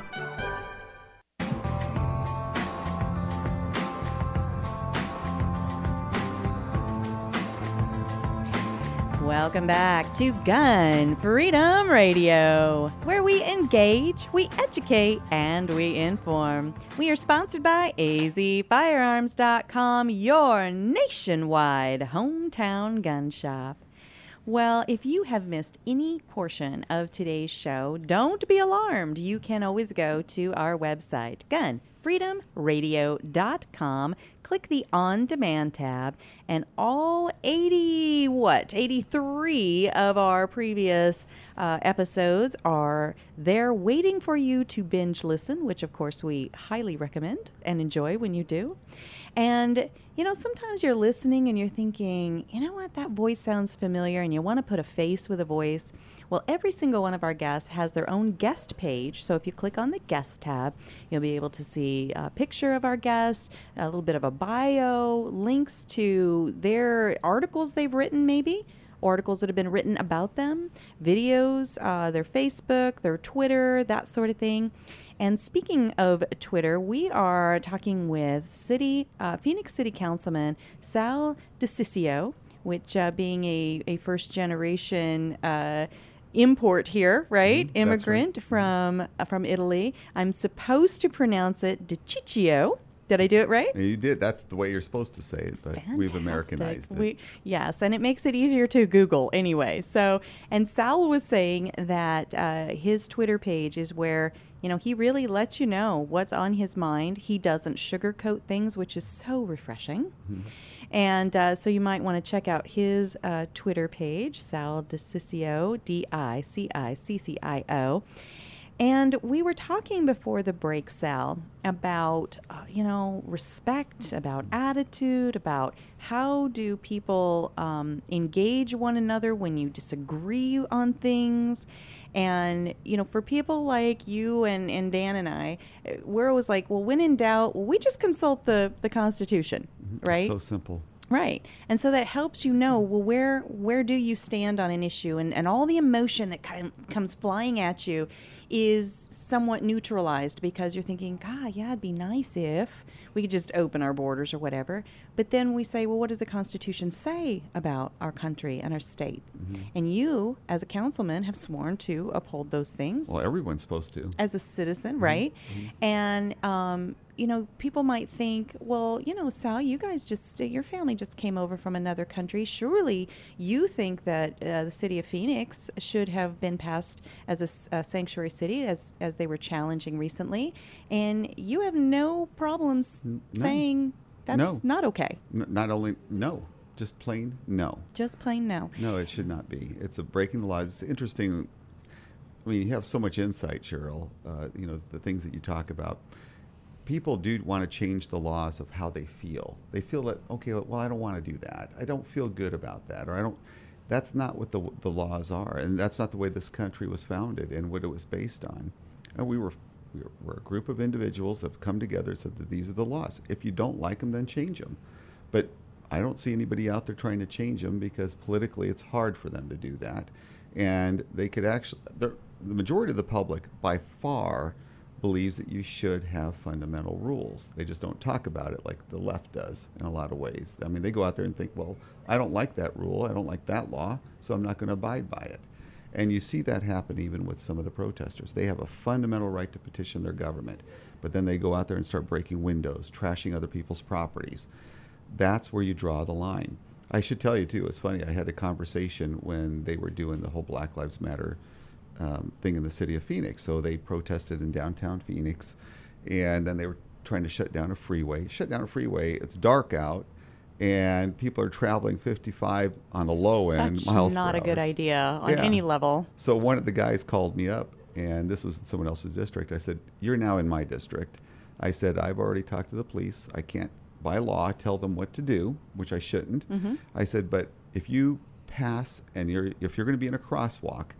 Welcome back to Gun Freedom Radio, where we engage, we educate, and we inform. We are sponsored by azfirearms.com, your nationwide hometown gun shop. Well, if you have missed any portion of today's show, don't be alarmed. You can always go to our website, gunfreedomradio.com, click the on demand tab, and all 80, what, 83 of our previous uh, episodes are there waiting for you to binge listen, which of course we highly recommend and enjoy when you do. And, you know, sometimes you're listening and you're thinking, you know what, that voice sounds familiar, and you want to put a face with a voice. Well, every single one of our guests has their own guest page. So if you click on the guest tab, you'll be able to see a picture of our guest, a little bit of a bio, links to their articles they've written, maybe. Articles that have been written about them, videos, uh, their Facebook, their Twitter, that sort of thing. And speaking of Twitter, we are talking with City uh, Phoenix City Councilman Sal DiCiccio, which uh, being a, a first generation uh, import here, right? Mhm, Immigrant from uh, from Italy. I'm supposed to pronounce it DiCiccio. Did I do it right? You did. That's the way you're supposed to say it, but we've Americanized it. We, yes, and it makes it easier to Google anyway. So, and Sal was saying that uh, his Twitter page is where you know he really lets you know what's on his mind. He doesn't sugarcoat things, which is so refreshing. And uh, so you might want to check out his uh, Twitter page, Sal DiCiccio, D I C I C C I O. And we were talking before the break, Sal, about, uh, you know, respect, about attitude, about how do people um, engage one another when you disagree on things. And, you know, for people like you and, and Dan and I, uh, we're always like, well, when in doubt, we just consult the, the Constitution, right? So simple. Right. And so that helps you know, well, where where do you stand on an issue? And, and all the emotion that kind of comes flying at you is somewhat neutralized because you're thinking, God, yeah, it'd be nice if we could just open our borders or whatever. But then we say, well, what does the Constitution say about our country and our state? And you, as a councilman, have sworn to uphold those things Well, everyone's supposed to. as a citizen, Mhm, right? mhm. And um, you know, people might think, well, you know, Sal, you guys just, your family just came over from another country. Surely you think that uh, the city of Phoenix should have been passed as a sanctuary city as, as they were challenging recently. And you have no problems no. saying that's No. not okay. N- not only no, just plain no. Just plain no. No, it should not be. It's a breaking the law. It's interesting. I mean, you have so much insight, Cheryl. Uh, you know the things that you talk about. People do want to change the laws of how they feel. They feel that okay, well, I don't want to do that. I don't feel good about that, or I don't. That's not what the the laws are, and that's not the way this country was founded and what it was based on. And we were we were, a group of individuals that have come together and said that these are the laws. If you don't like them, then change them. But I don't see anybody out there trying to change them because politically it's hard for them to do that. And they could actually, the majority of the public by far believes that you should have fundamental rules. They just don't talk about it like the left does in a lot of ways. I mean, they go out there and think, well, I don't like that rule, I don't like that law, so I'm not going to abide by it. And you see that happen even with some of the protesters. They have a fundamental right to petition their government, but then they go out there and start breaking windows, trashing other people's properties. That's where you draw the line. I should tell you, too, it's funny. I had a conversation when they were doing the whole Black Lives Matter um, thing in the city of Phoenix. So they protested in downtown Phoenix, and then they were trying to shut down a freeway. Shut down a freeway, it's dark out, and people are traveling 55 on the low end Such miles not a good idea on Yeah. any level. So one of the guys called me up, and this was in someone else's district. I said, "You're now in my district." I said, "I've already talked to the police. I can't, by law, tell them what to do, which I shouldn't." Mhm. I said, "But if you pass and you're if you're going to be in a crosswalk."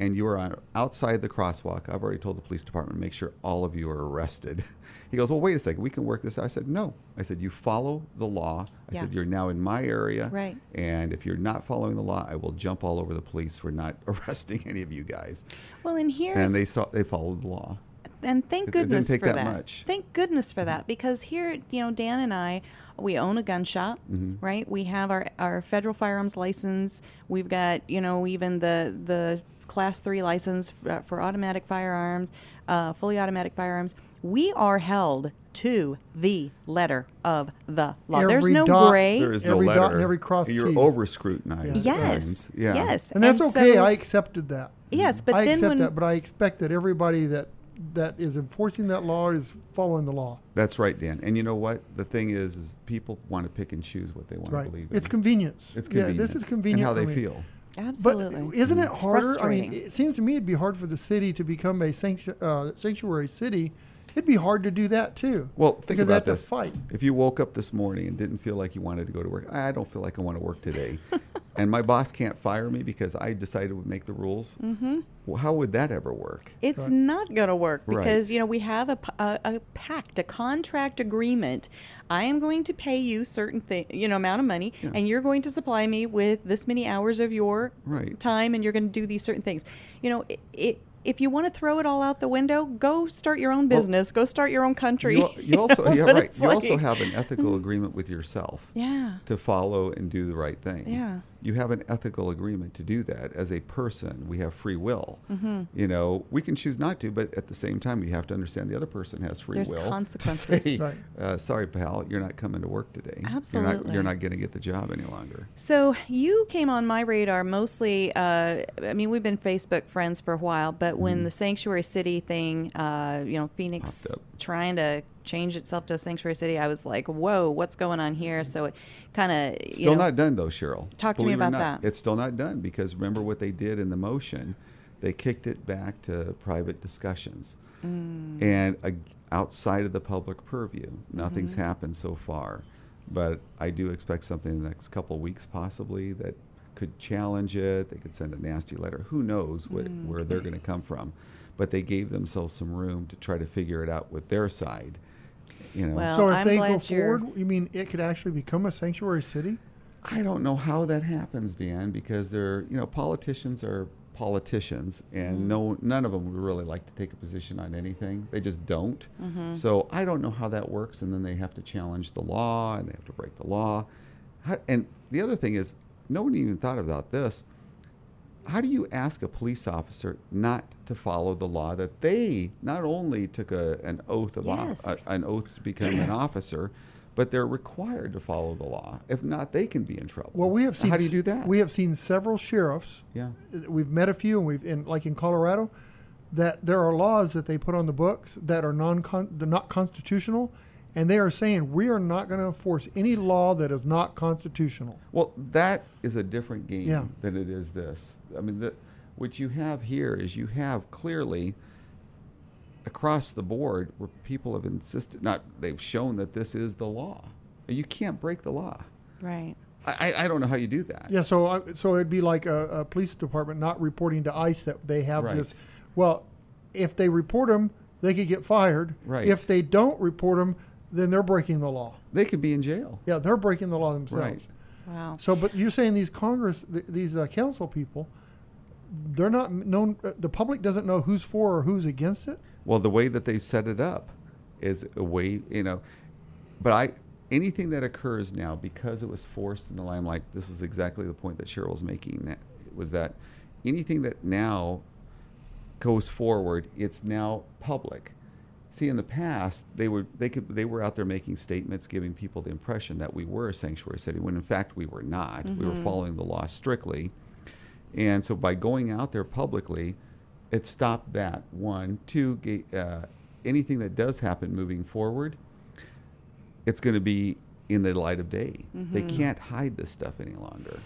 And you are outside the crosswalk. I've already told the police department make sure all of you are arrested. He goes, well, wait a second, we can work this out. I said, no. I said, you follow the law. I Yeah. said, you're now in my area. Right. And if you're not following the law, I will jump all over the police for not arresting any of you guys. Well, and here's And they saw, they followed the law. and thank It- goodness take for that that. much. Thank goodness for that because here, you know, Dan and I, we own a gun shop, Mhm. right? We have our, our federal firearms license. We've got, you know, even the the class three license for, for automatic firearms, uh, fully automatic firearms. We are held to the letter of the law. There's no dot- gray. There is no Every letter. dot and every cross You're T. over scrutinized. at Yes. Yeah. Yes. And that's okay. so- I accepted that. Yes, but I then accept when that, but I expect that everybody that that is enforcing that law is following the law. That's right, Dan. And you know what? The thing is, is people want to pick and choose what they want Right. to believe in. It's convenience. It's Yeah, convenience. this is convenient And how for they me. feel. Absolutely. But isn't it harder? I mean, it seems to me it'd be hard for the city to become a sanctu- uh, sanctuary city. It'd be hard to do that too. Well, think about this. to fight. If you woke up this morning and didn't feel like you wanted to go to work, I don't feel like I want to work today, and my boss can't fire me because I decided to make the rules. Mm-hmm. Well, how would that ever work? It's not going to work Right. because you know we have a pact, a contract agreement. I am going to pay you certain thing, you know, amount of money, Yeah. and you're going to supply me with this many hours of your Right. time, and you're going to do these certain things. You know, it, it, if you want to throw it all out the window, go start your own Well, business. go start your own country. You, you also, yeah, right. You also have an ethical agreement with yourself. Yeah. To follow and do the right thing. Yeah. You have an ethical agreement to do that as a person. We have free will. Mhm. You know, we can choose not to, but at the same time, we have to understand the other person has free There's will. consequences. To say, Right. uh, sorry, pal, you're not coming to work today. You're not, Absolutely. you're not going to get the job any longer. So you came on my radar mostly. Uh, I mean, we've been Facebook friends for a while, but when Mm-hmm. the sanctuary city thing, uh, you know, Phoenix trying to change itself to a sanctuary city, I was like, "Whoa, what's going on here?" So it kind of Still know, not done though, Cheryl. Talk to me Believe it or about not, that. It's still not done because remember what they did in the motion? They kicked it back to private discussions. Mm. And uh, outside of the public purview, nothing's Mhm. happened so far. But I do expect something in the next couple weeks possibly that could challenge it. They could send a nasty letter. Who knows what, Mm. where they're going to come from. But they gave themselves some room to try to figure it out with their side. You know. Well, so if I'm they go you're- forward, you mean it could actually become a sanctuary city? I don't know how that happens, Dan, because they're you know politicians are politicians, and Mhm. no none of them would really like to take a position on anything. They just don't. Mhm. So I don't know how that works, and then they have to challenge the law, and they have to break the law. How, and the other thing is, no one even thought about this. How do you ask a police officer not to follow the law that they not only took a, an oath of off- Yes. a- an oath to become an officer, but they're required to follow the law. If not, they can be in trouble. Well, we have seen. How do you do that? We have seen several sheriffs. Yeah. We've met a few, and we've in like in Colorado, that there are laws that they put on the books that are non they're not constitutional, and they are saying we are not going to enforce any law that is not constitutional. Well, that is a different game Yeah. than it is this. I mean, the, what you have here is you have clearly across the board where people have insisted, not they've shown that this is the law. You can't break the law. Right. I, I- I don't know how you do that. Yeah, so I, so it'd be like a, a police department not reporting to ICE that they have Right. this. Well, if they report them, they could get fired. Right. If they don't report them, then they're breaking the law. They could be in jail. Yeah, they're breaking the law themselves. Right. Wow. So, but you're saying these Congress, th- these uh, council people, they're not known. Uh, the public doesn't know who's for or who's against it. Well, the way that they set it up is a way, you know. But I, anything that occurs now because it was forced in the limelight, this is exactly the point that Cheryl was making. That was that anything that now goes forward, it's now public. See, in the past, they were they could they were out there making statements, giving people the impression that we were a sanctuary city, when in fact we were not. We were Mhm. following the law strictly, and so by going out there publicly, it stopped that. One, two, uh, anything that does happen moving forward, it's going to be in the light of day. They Mhm. can't hide this stuff any longer.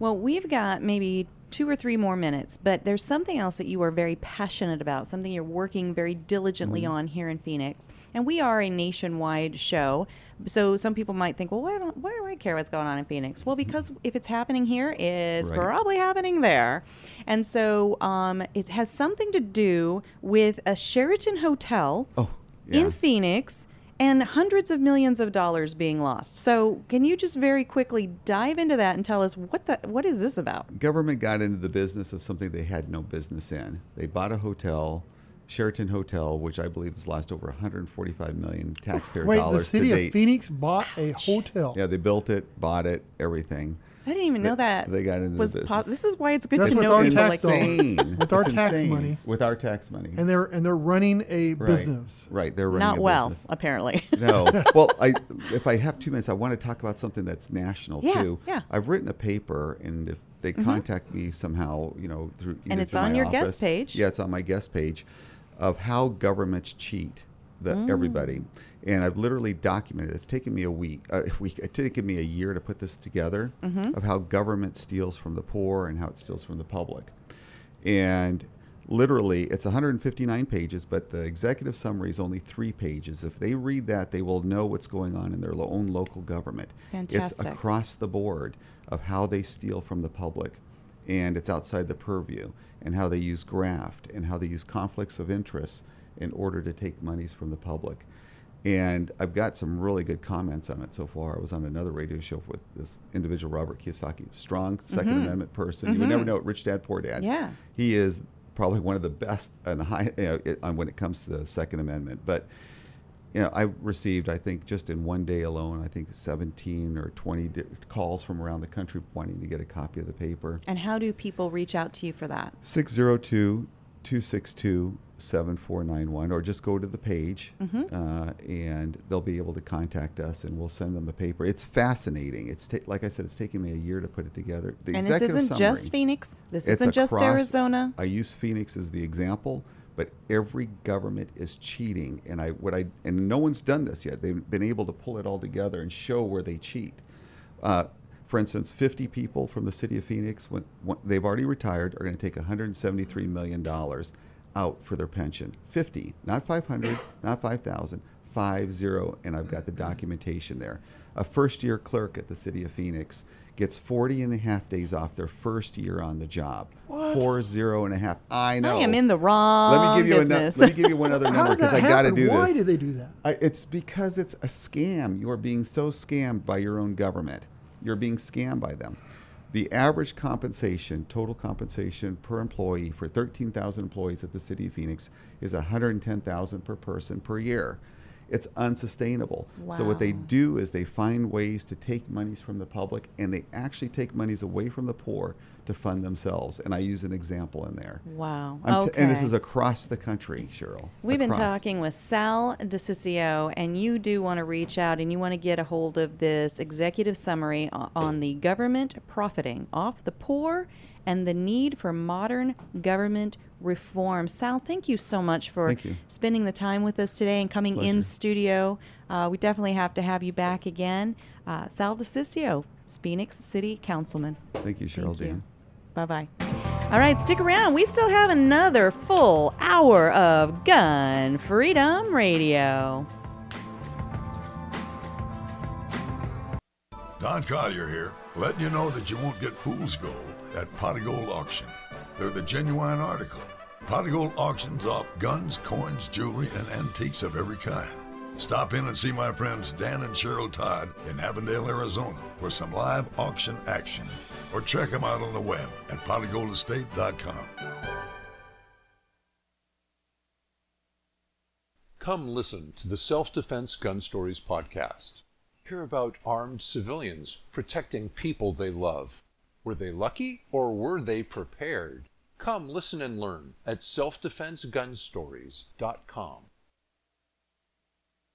Well, we've got maybe two or three more minutes, but there's something else that you are very passionate about, something you're working very diligently Mhm. on here in Phoenix. And we are a nationwide show. So some people might think, well, why, do I care what's going on in Phoenix? Well, because if it's happening here, it's Right. probably happening there. And so um, it has something to do with a Sheraton hotel Oh, yeah. in Phoenix and hundreds of millions of dollars being lost. So, can you just very quickly dive into that and tell us what the what is this about? Government got into the business of something they had no business in. They bought a hotel, Sheraton Hotel, which I believe has lost over 145 million taxpayer Wait, the dollars city to of date. Phoenix bought a hotel. Yeah, they built it, bought it, everything. I didn't even know that. they got into the business. pos- this is why it's good That's to with know our people tax like dollars. Insane. With our It's tax insane. money. With our tax money. and they're and they're running a Right. business. Right, they're running Not a well, business. apparently. no. Well, I if I have two minutes, I want to talk about something that's national Yeah, too. yeah. I've written a paper, and if they Mhm. contact me somehow, you know, through And it's through on my your guest office- page. Yeah, it's on my guest page, of how governments cheat the Mm. everybody. And I've literally documented. It's taken me a week. A week. It's taken me a year to put this together Mhm. of how government steals from the poor and how it steals from the public. And literally, it's 159 pages, but the executive summary is only three pages. If they read that, they will know what's going on in their lo- own local government. Fantastic. It's across the board of how they steal from the public, and it's outside the purview, and how they use graft, and how they use conflicts of interest in order to take monies from the public. And I've got some really good comments on it so far. I was on another radio show with this individual, Robert Kiyosaki, strong 2nd Mhm. Amendment person. You would never Mhm. know it, Rich Dad, Poor Dad. Yeah. He is probably one of the best on the high you know, it, on when it comes to the Second Amendment. But you know, I received, I think, just in one day alone, I think 17 or 20 di- calls from around the country wanting to get a copy of the paper. And how do people reach out to you for that? 602 262 7491, or just go to the page Mhm. uh, and they'll be able to contact us and we'll send them a paper. It's fascinating. It's ta- Like I said, it's taken me a year to put it together. The And this isn't just Phoenix. This isn't just across- Arizona. I use Phoenix as the example, but every government is cheating, and I what I and no one's done this yet. They've been able to pull it all together and show where they cheat. Uh, for instance, 50 people from the city of Phoenix, when, when they've already retired, are going to take 173 million dollars out for their pension. 50, not 500, not 5,000, five zero, and I've got the documentation there. A first-year clerk at the city of Phoenix gets 40 and a half days off their first year on the job. What? Four zero and a half. I know. I am in the wrong Let me give you business. Ano- let me give you one other number because I got to do Why this. did they do that? I, it's because it's a scam. You are being so scammed by your own government. You're being scammed by them. The average compensation, total compensation per employee for 13,000 employees at the city of Phoenix is 110,000 per person per year. It's unsustainable. So what they do is they find ways to take monies from the public and they actually take monies away from the poor to fund themselves. And I use an example in there. Wow. I'm t- and this is across the country, Cheryl. We've been talking with Sal DiCiccio, and you do want to reach out and you want to get a hold of this executive summary on the government profiting off the poor and the need for modern government reform. Sal, thank you so much for spending the time with us today and coming in studio. Uh, we definitely have to have you back again. Uh, Sal DiCiccio, Phoenix City Councilman. Thank you, Cheryl Thank you. Bye bye. All right, stick around. We still have another full hour of Gun Freedom Radio. Don Collier here, letting you know that you won't get fool's gold at Pot of Gold Auction. They're the genuine article. Pot of Gold auctions off guns, coins, jewelry, and antiques of every kind. Stop in and see my friends Dan and Cheryl Todd in Avondale, Arizona for some live auction action. Or check them out on the web at potofgoldestate.com. Come listen to the Self Defense Gun Stories podcast. Hear about armed civilians protecting people they love. Were they lucky or were they prepared? Come listen and learn at selfdefensegunstories.com.